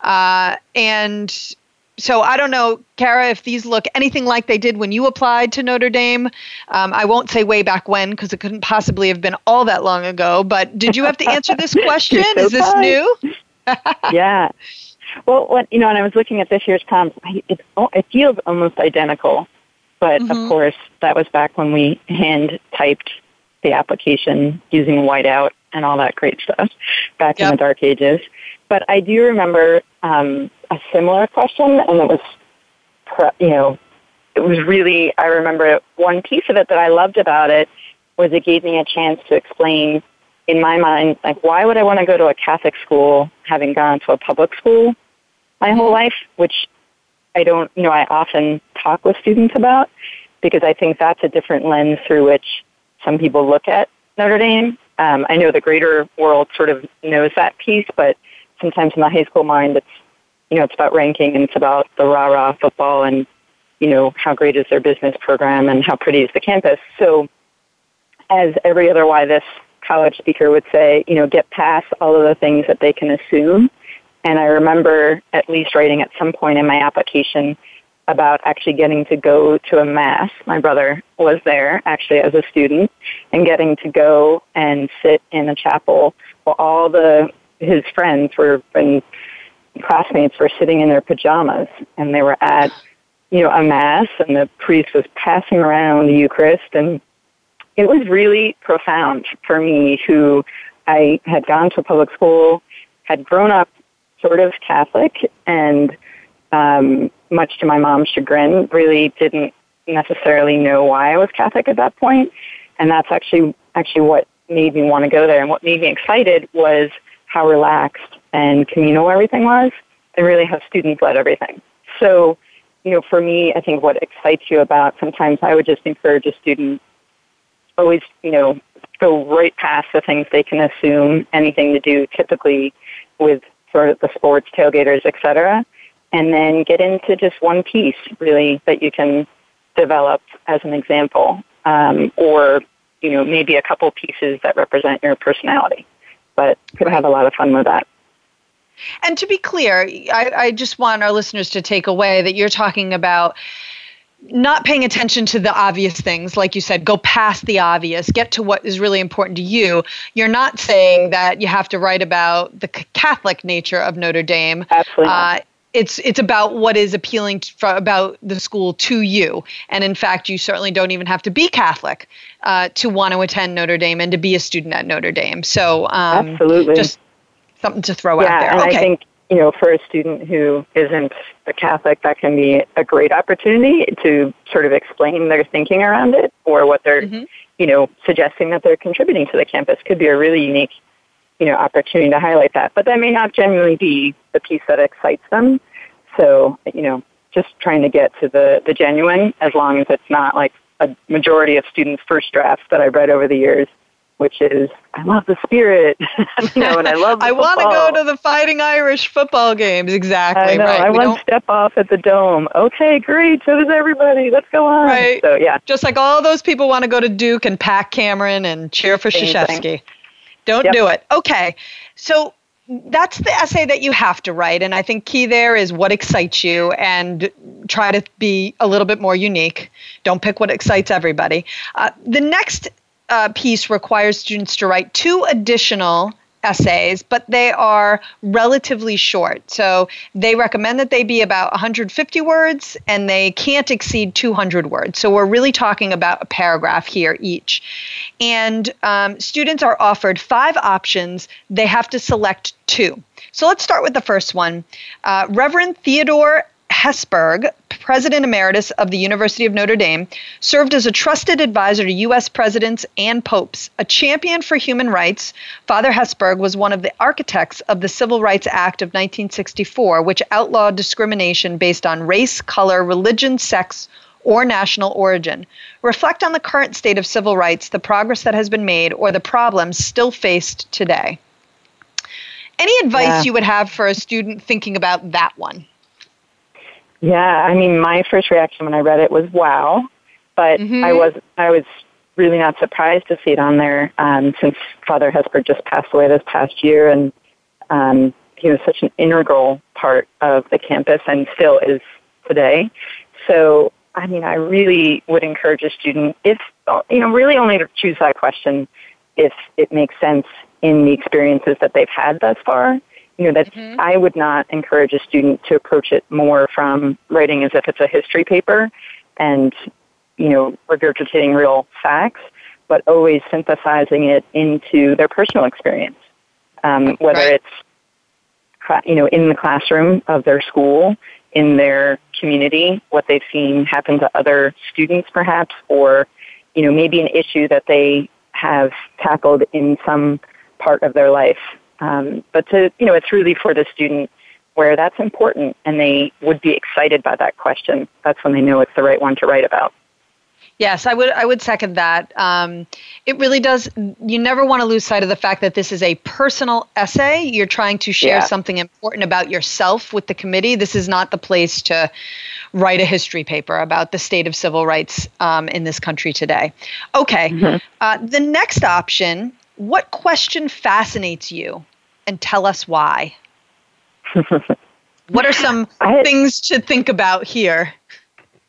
Speaker 2: Uh, and so I don't know, Kara, if these look anything like they did when you applied to Notre Dame. Um, I won't say way back when because it couldn't possibly have been all that long ago. But did you have to answer this question?
Speaker 9: so
Speaker 2: Is this new?
Speaker 9: yeah. Well, when, you know, when I was looking at this year's comps, it, it feels almost identical. But mm-hmm. of course, that was back when we hand typed the application using whiteout and all that great stuff back yep. in the dark ages. But I do remember um, a similar question, and it was, you know, it was really, I remember one piece of it that I loved about it was it gave me a chance to explain in my mind, like, why would I want to go to a Catholic school having gone to a public school my whole life, which I don't, you know, I often talk with students about because I think that's a different lens through which some people look at Notre Dame. Um, I know the greater world sort of knows that piece, but sometimes in the high school mind, it's, you know, it's about ranking and it's about the rah-rah football and, you know, how great is their business program and how pretty is the campus. So as every other why this college speaker would say, you know, get past all of the things that they can assume. And I remember at least writing at some point in my application about actually getting to go to a mass. My brother was there actually as a student and getting to go and sit in a chapel while all the his friends were and classmates were sitting in their pajamas and they were at you know a mass and the priest was passing around the Eucharist and it was really profound for me who I had gone to public school, had grown up sort of Catholic and um, much to my mom's chagrin, really didn't necessarily know why I was Catholic at that point. And that's actually actually what made me want to go there. And what made me excited was how relaxed and communal everything was, and really how students led everything. So, you know, for me, I think what excites you about sometimes I would just encourage a student always, you know, go right past the things they can assume anything to do typically with sort of the sports tailgaters, et cetera, and then get into just one piece really that you can develop as an example, um, or you know maybe a couple pieces that represent your personality. But could have a lot of fun with that.
Speaker 2: And to be clear, I, I just want our listeners to take away that you're talking about not paying attention to the obvious things, like you said, go past the obvious, get to what is really important to you. You're not saying that you have to write about the Catholic nature of Notre Dame.
Speaker 9: Absolutely. Uh,
Speaker 2: it's it's about what is appealing to, about the school to you, and in fact, you certainly don't even have to be Catholic uh, to want to attend Notre Dame and to be a student at Notre Dame. So,
Speaker 9: um, absolutely,
Speaker 2: just something to throw
Speaker 9: yeah,
Speaker 2: out there.
Speaker 9: And
Speaker 2: okay.
Speaker 9: I think you know, for a student who isn't a Catholic, that can be a great opportunity to sort of explain their thinking around it or what they're, mm-hmm. you know, suggesting that they're contributing to the campus could be a really unique, you know, opportunity to highlight that. But that may not generally be the piece that excites them. So, you know, just trying to get to the, the genuine as long as it's not like a majority of students' first drafts that I've read over the years which is I love the spirit, you know, and I love. I
Speaker 2: want to go to the Fighting Irish football games. Exactly.
Speaker 9: I know.
Speaker 2: Right.
Speaker 9: I want to step off at the dome. Okay, great. So does everybody. Let's go on.
Speaker 2: Right.
Speaker 9: So yeah.
Speaker 2: Just like all those people want to go to Duke and pack Cameron and cheer for Krzyzewski. Don't yep. do it. Okay. So that's the essay that you have to write and i think key there is what excites you and try to be a little bit more unique don't pick what excites everybody uh, the next uh, piece requires students to write two additional essays, but they are relatively short. So they recommend that they be about 150 words and they can't exceed 200 words. So we're really talking about a paragraph here each. And um, students are offered five options. They have to select two. So let's start with the first one. Uh, Reverend Theodore Hesburgh, President Emeritus of the University of Notre Dame, served as a trusted advisor to U.S. presidents and popes. A champion for human rights, Father Hesburgh was one of the architects of the Civil Rights Act of 1964, which outlawed discrimination based on race, color, religion, sex, or national origin. Reflect on the current state of civil rights, the progress that has been made, or the problems still faced today. Any advice yeah. you would have for a student thinking about that one?
Speaker 9: Yeah, I mean, my first reaction when I read it was wow, but mm-hmm. I was I was really not surprised to see it on there um, since Father Hesburgh just passed away this past year, and um, he was such an integral part of the campus and still is today. So, I mean, I really would encourage a student, if you know, really only to choose that question if it makes sense in the experiences that they've had thus far you know that mm-hmm. I would not encourage a student to approach it more from writing as if it's a history paper and you know regurgitating real facts, but always synthesizing it into their personal experience, um, whether right. it's you know in the classroom of their school, in their community, what they've seen happen to other students, perhaps, or you know maybe an issue that they have tackled in some part of their life um, but to, you know, it's really for the student where that's important and they would be excited by that question. That's when they know it's the right one to write about.
Speaker 2: Yes, I would. I would second that. Um, it really does. You never want to lose sight of the fact that this is a personal essay. You're trying to share yeah. something important about yourself with the committee. This is not the place to write a history paper about the state of civil rights um, in this country today. Okay. Mm-hmm. Uh, the next option what question fascinates you? And tell us why. What are some had, things to think about here?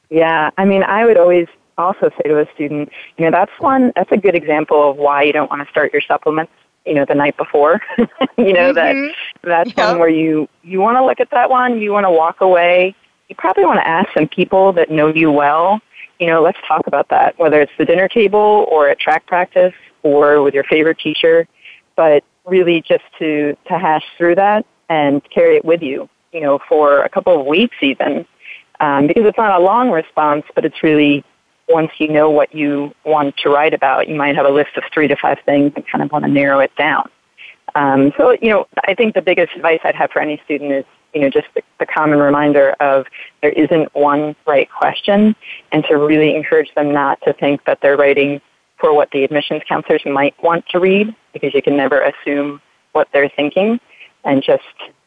Speaker 9: Yeah, I mean, I would always also say to a student, you know, that's one, that's a good example of why you don't want to start your supplements, you know, the night before. you know, mm-hmm. that that's yep. one where you, you want to look at that one, you want to walk away. You probably want to ask some people that know you well, you know, let's talk about that, whether it's the dinner table or at track practice or with your favorite teacher, but really just to, to hash through that and carry it with you, you know, for a couple of weeks even. Um, because it's not a long response, but it's really once you know what you want to write about, you might have a list of three to five things and kind of want to narrow it down. Um, so, you know, I think the biggest advice I'd have for any student is, you know, just the, the common reminder of there isn't one right question and to really encourage them not to think that they're writing for what the admissions counselors might want to read because you can never assume what they're thinking and just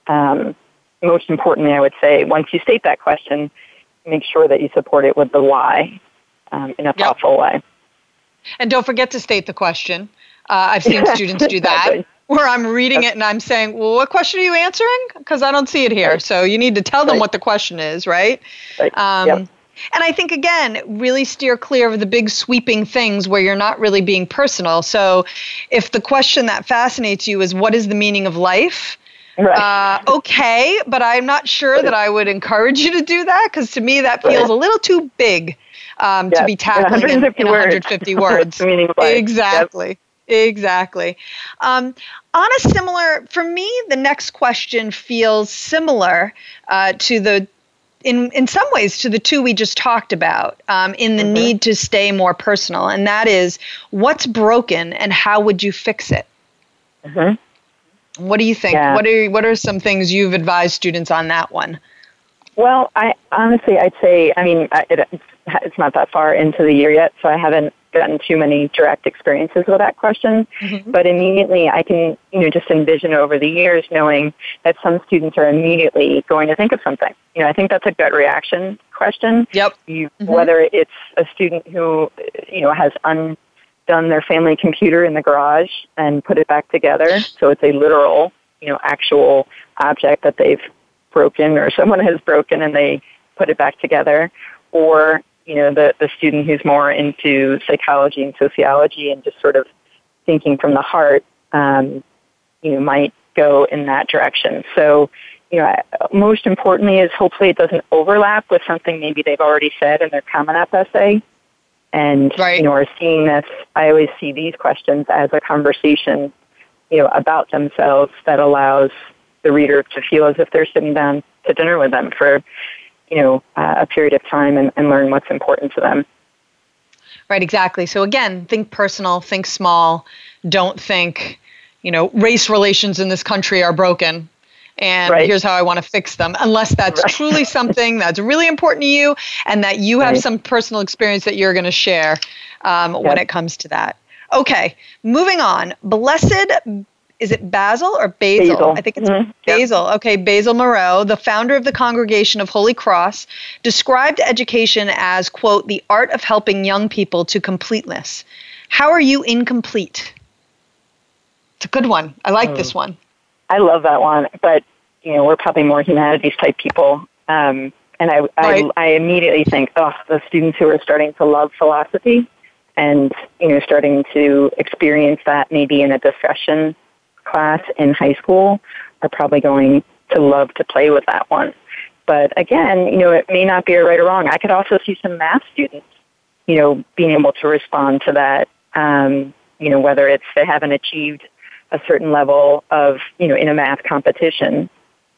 Speaker 9: um, most importantly, I would say once you state that question, make sure that you support it with the why um, in a thoughtful way.
Speaker 2: And don't forget to state the question. Uh, I've seen students do that. Where I'm reading it and I'm saying, well, what question are you answering? Because I don't see it here. So you need to tell them right. what the question is, right?
Speaker 9: right. Um, yep.
Speaker 2: And I think, again, really steer clear of the big sweeping things where you're not really being personal. So if the question that fascinates you is, what is the meaning of life?
Speaker 9: Right.
Speaker 2: Uh, okay, but I'm not sure that I would encourage you to do that because to me that feels a little too big um, yes. to be tackling in, in 150 words. exactly. Yep. Exactly. Um, on a similar, for me, the next question feels similar uh, to the, in in some ways, to the two we just talked about. Um, in the mm-hmm. need to stay more personal, and that is, what's broken, and how would you fix it?
Speaker 9: Mm-hmm.
Speaker 2: What do you think? Yeah. What are what are some things you've advised students on that one?
Speaker 9: Well, I honestly, I'd say, I mean, it, it's not that far into the year yet, so I haven't gotten too many direct experiences with that question. Mm-hmm. But immediately, I can, you know, just envision over the years knowing that some students are immediately going to think of something. You know, I think that's a gut reaction question.
Speaker 2: Yep.
Speaker 9: You, mm-hmm. Whether it's a student who, you know, has un done their family computer in the garage and put it back together. So it's a literal, you know, actual object that they've broken or someone has broken and they put it back together. Or, you know, the, the student who's more into psychology and sociology and just sort of thinking from the heart, um, you know, might go in that direction. So, you know, most importantly is hopefully it doesn't overlap with something maybe they've already said in their Common App essay and
Speaker 2: right.
Speaker 9: you know are seeing this i always see these questions as a conversation you know about themselves that allows the reader to feel as if they're sitting down to dinner with them for you know uh, a period of time and, and learn what's important to them
Speaker 2: right exactly so again think personal think small don't think you know race relations in this country are broken and
Speaker 9: right.
Speaker 2: here's how I want to fix them, unless that's right. truly something that's really important to you and that you have right. some personal experience that you're going to share um, yep. when it comes to that. Okay, moving on. Blessed is it Basil or Basil?
Speaker 9: Basil.
Speaker 2: I think it's
Speaker 9: mm-hmm.
Speaker 2: Basil. Yep. Okay, Basil Moreau, the founder of the Congregation of Holy Cross, described education as, quote, the art of helping young people to completeness. How are you incomplete? It's a good one. I like this one.
Speaker 9: I love that one, but you know, we're probably more humanities type people. Um, and I, I, I immediately think, oh, the students who are starting to love philosophy and, you know, starting to experience that maybe in a discussion class in high school are probably going to love to play with that one. But again, you know, it may not be a right or wrong. I could also see some math students, you know, being able to respond to that. Um, you know, whether it's they haven't achieved a certain level of, you know, in a math competition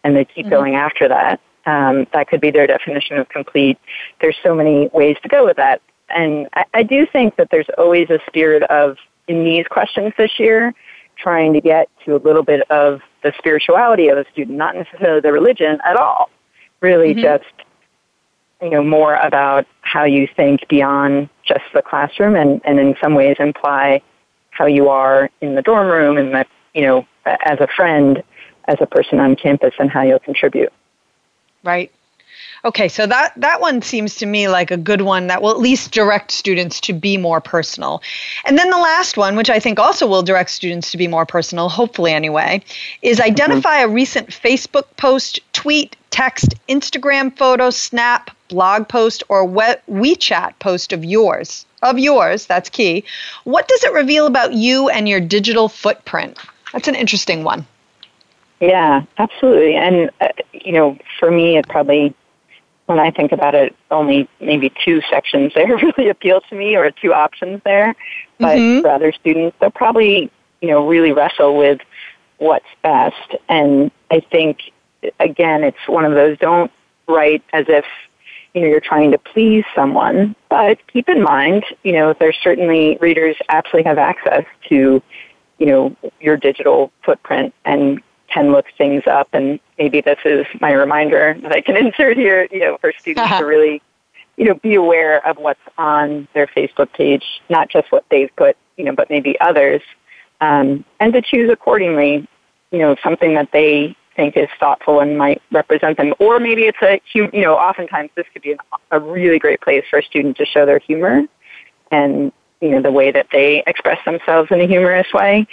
Speaker 9: and they keep mm-hmm. going after that. Um, that could be their definition of complete. There's so many ways to go with that. And I, I do think that there's always a spirit of, in these questions this year, trying to get to a little bit of the spirituality of a student, not necessarily the religion at all. Really mm-hmm. just, you know, more about how you think beyond just the classroom and, and in some ways imply how you are in the dorm room and that, you know, as a friend, as a person on campus and how you'll contribute.
Speaker 2: Right. Okay, so that that one seems to me like a good one that will at least direct students to be more personal. And then the last one, which I think also will direct students to be more personal, hopefully anyway, is mm-hmm. identify mm-hmm. a recent Facebook post, tweet, text, Instagram photo, snap, blog post, or WeChat post of yours. Of yours, that's key. What does it reveal about you and your digital footprint? That's an interesting one.
Speaker 9: Yeah, absolutely. And, uh, you know, for me, it probably, when I think about it, only maybe two sections there really appeal to me or two options there. But mm-hmm. for other students, they'll probably, you know, really wrestle with what's best. And I think, again, it's one of those don't write as if, you know, you're trying to please someone, but keep in mind, you know, there's certainly readers absolutely have access to, you know, your digital footprint and can look things up. And maybe this is my reminder that I can insert here, you know, for students to really, you know, be aware of what's on their Facebook page, not just what they've put, you know, but maybe others, um, and to choose accordingly, you know, something that they think is thoughtful and might represent them. Or maybe it's a, you know, oftentimes this could be a really great place for a student to show their humor and, you know, the way that they express themselves in a humorous way.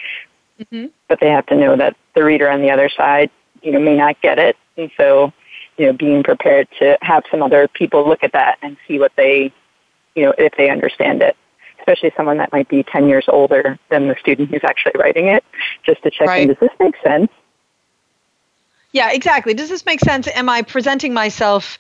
Speaker 9: Mm-hmm. But they have to know that the reader on the other side, you know, may not get it. And so, you know, being prepared to have some other people look at that and see what they, you know, if they understand it. Especially someone that might be 10 years older than the student who's actually writing it, just to check right. in, does this make sense?
Speaker 2: Yeah, exactly. Does this make sense? Am I presenting myself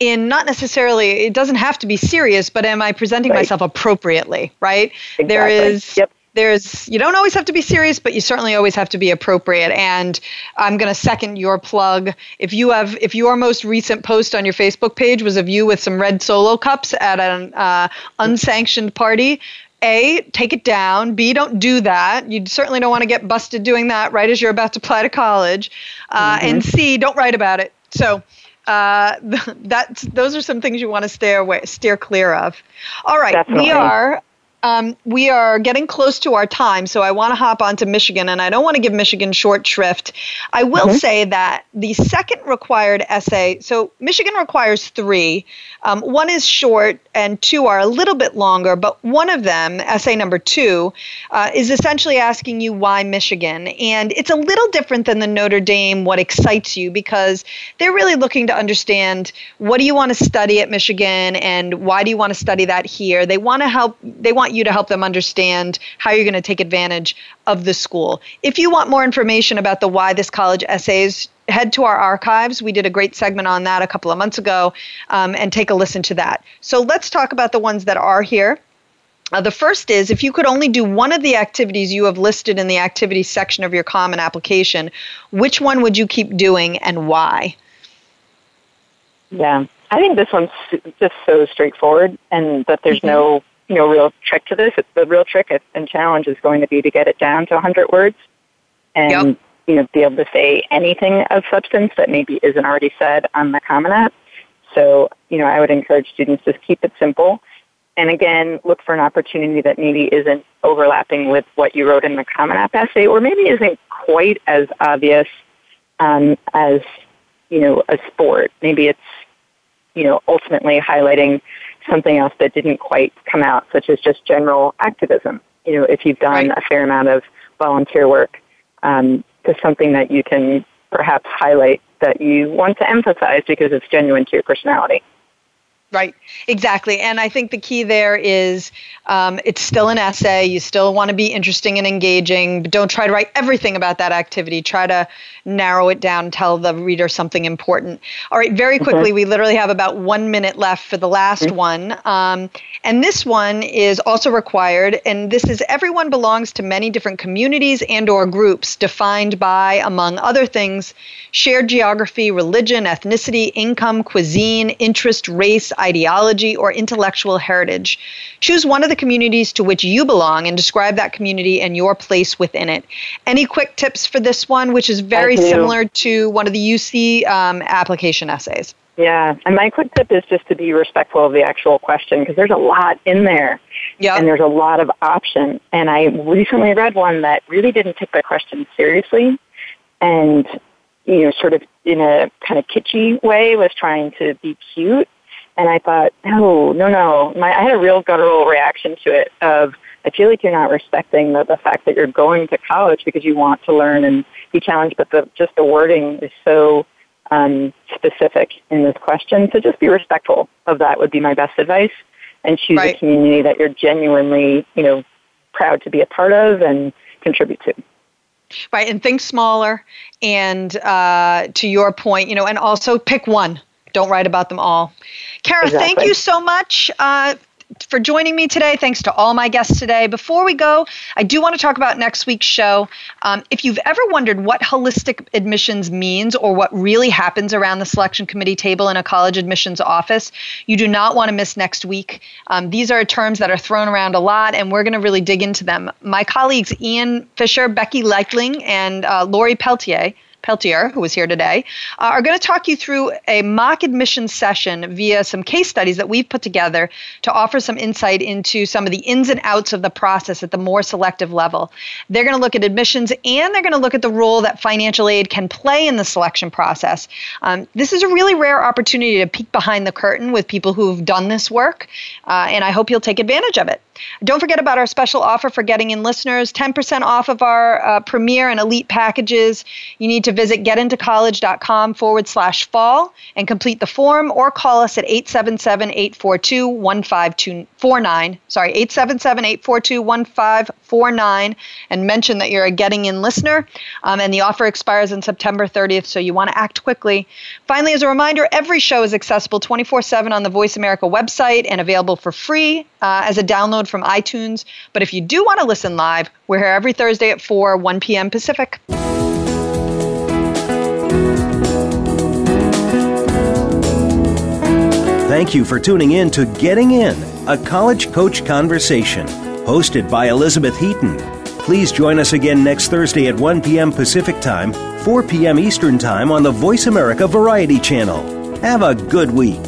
Speaker 2: in not necessarily, it doesn't have to be serious, but am I presenting right. myself appropriately, right?
Speaker 9: Exactly.
Speaker 2: There is.
Speaker 9: Yep
Speaker 2: there's you don't always have to be serious but you certainly always have to be appropriate and i'm going to second your plug if you have if your most recent post on your facebook page was of you with some red solo cups at an uh, unsanctioned party a take it down b don't do that you certainly don't want to get busted doing that right as you're about to apply to college uh, mm-hmm. and c don't write about it so uh, that's those are some things you want to steer away, steer clear of. All right,
Speaker 9: Definitely.
Speaker 2: we are um, we are getting close to our time, so I want to hop on to Michigan, and I don't want to give Michigan short shrift. I will mm-hmm. say that the second required essay, so Michigan requires three. Um, one is short, and two are a little bit longer, but one of them, essay number two, uh, is essentially asking you why Michigan. And it's a little different than the Notre Dame, what excites you, because they're really looking to understand what do you want to study at Michigan and why do you want to study that here. They want to help, they want you to help them understand how you're going to take advantage of the school. If you want more information about the Why This College essays, head to our archives. We did a great segment on that a couple of months ago, um, and take a listen to that. So let's talk about the ones that are here. Uh, the first is if you could only do one of the activities you have listed in the activities section of your common application, which one would you keep doing and why?
Speaker 9: Yeah, I think this one's just so straightforward and that there's mm-hmm. no you know real trick to this. It's the real trick and challenge is going to be to get it down to 100 words, and yep. you know be able to say anything of substance that maybe isn't already said on the Common App. So you know I would encourage students to keep it simple, and again look for an opportunity that maybe isn't overlapping with what you wrote in the Common App essay, or maybe isn't quite as obvious um, as you know a sport. Maybe it's you know ultimately highlighting something else that didn't quite come out, such as just general activism. You know, if you've done right. a fair amount of volunteer work, um, to something that you can perhaps highlight that you want to emphasize because it's genuine to your personality.
Speaker 2: Right, exactly. And I think the key there is um, it's still an essay. You still want to be interesting and engaging, but don't try to write everything about that activity. Try to narrow it down, tell the reader something important. All right, very quickly, we literally have about one minute left for the last mm-hmm. one. Um, and this one is also required, and this is everyone belongs to many different communities and or groups defined by, among other things, shared geography, religion, ethnicity, income, cuisine, interest, race, ideology, or intellectual heritage. Choose one of the communities to which you belong and describe that community and your place within it. Any quick tips for this one, which is very similar to one of the UC um, application essays?
Speaker 9: Yeah, and my quick tip is just to be respectful of the actual question because there's a lot in there.
Speaker 2: Yeah.
Speaker 9: And there's a lot of option. And I recently read one that really didn't take the question seriously and, you know, sort of in a kind of kitschy way was trying to be cute. And I thought, no, no, no. My, I had a real guttural reaction to it of, I feel like you're not respecting the, the fact that you're going to college because you want to learn and be challenged, but the, just the wording is so um, specific in this question. So just be respectful of that would be my best advice, and choose right. a community that you're genuinely, you know, proud to be a part of and contribute to.
Speaker 2: Right, and think smaller. And uh, to your point, you know, and also pick one. Don't write about them all. Kara, exactly. thank you so much. Uh, for joining me today. Thanks to all my guests today. Before we go, I do want to talk about next week's show. Um, if you've ever wondered what holistic admissions means or what really happens around the selection committee table in a college admissions office, you do not want to miss next week. Um, these are terms that are thrown around a lot, and we're going to really dig into them. My colleagues Ian Fisher, Becky Leichling, and uh, Lori Peltier Peltier, who was here today, uh, are going to talk you through a mock admission session via some case studies that we've put together to offer some insight into some of the ins and outs of the process at the more selective level. They're going to look at admissions and they're going to look at the role that financial aid can play in the selection process. Um, this is a really rare opportunity to peek behind the curtain with people who've done this work, uh, and I hope you'll take advantage of it. Don't forget about our special offer for getting in listeners 10% off of our uh, premier and elite packages. You need to visit getintocollege.com forward slash fall and complete the form or call us at 877 842 1549. Sorry, 877 842 1549 and mention that you're a Getting In listener. Um, and the offer expires on September 30th, so you want to act quickly. Finally, as a reminder, every show is accessible 24 7 on the Voice America website and available for free uh, as a download from iTunes. But if you do want to listen live, we're here every Thursday at 4, 1 p.m. Pacific.
Speaker 1: Thank you for tuning in to Getting In, a college coach conversation, hosted by Elizabeth Heaton. Please join us again next Thursday at 1 p.m. Pacific Time, 4 p.m. Eastern Time on the Voice America Variety Channel. Have a good week.